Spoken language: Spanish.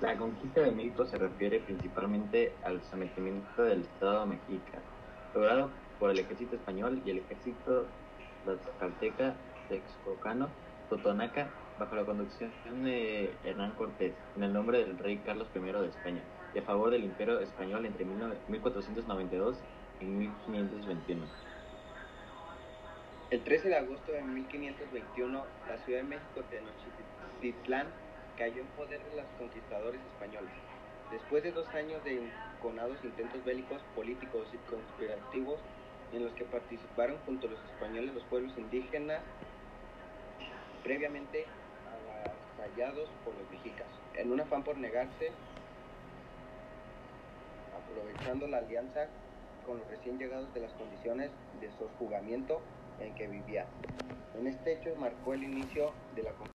La conquista de México se refiere principalmente al sometimiento del Estado mexica, logrado por el ejército español y el ejército tlaxcalteca, texcocano, totonaca, bajo la conducción de Hernán Cortés, en el nombre del rey Carlos I de España, y a favor del imperio español entre 1492 y 1521. El 13 de agosto de 1521, la Ciudad de México Tenochtitlán cayó en poder de los conquistadores españoles. Después de dos años de enconados intentos bélicos, políticos y conspirativos en los que participaron junto a los españoles los pueblos indígenas previamente avasallados por los mexicas, en un afán por negarse, aprovechando la alianza con los recién llegados de las condiciones de sojuzgamiento en que vivían. En este hecho marcó el inicio de la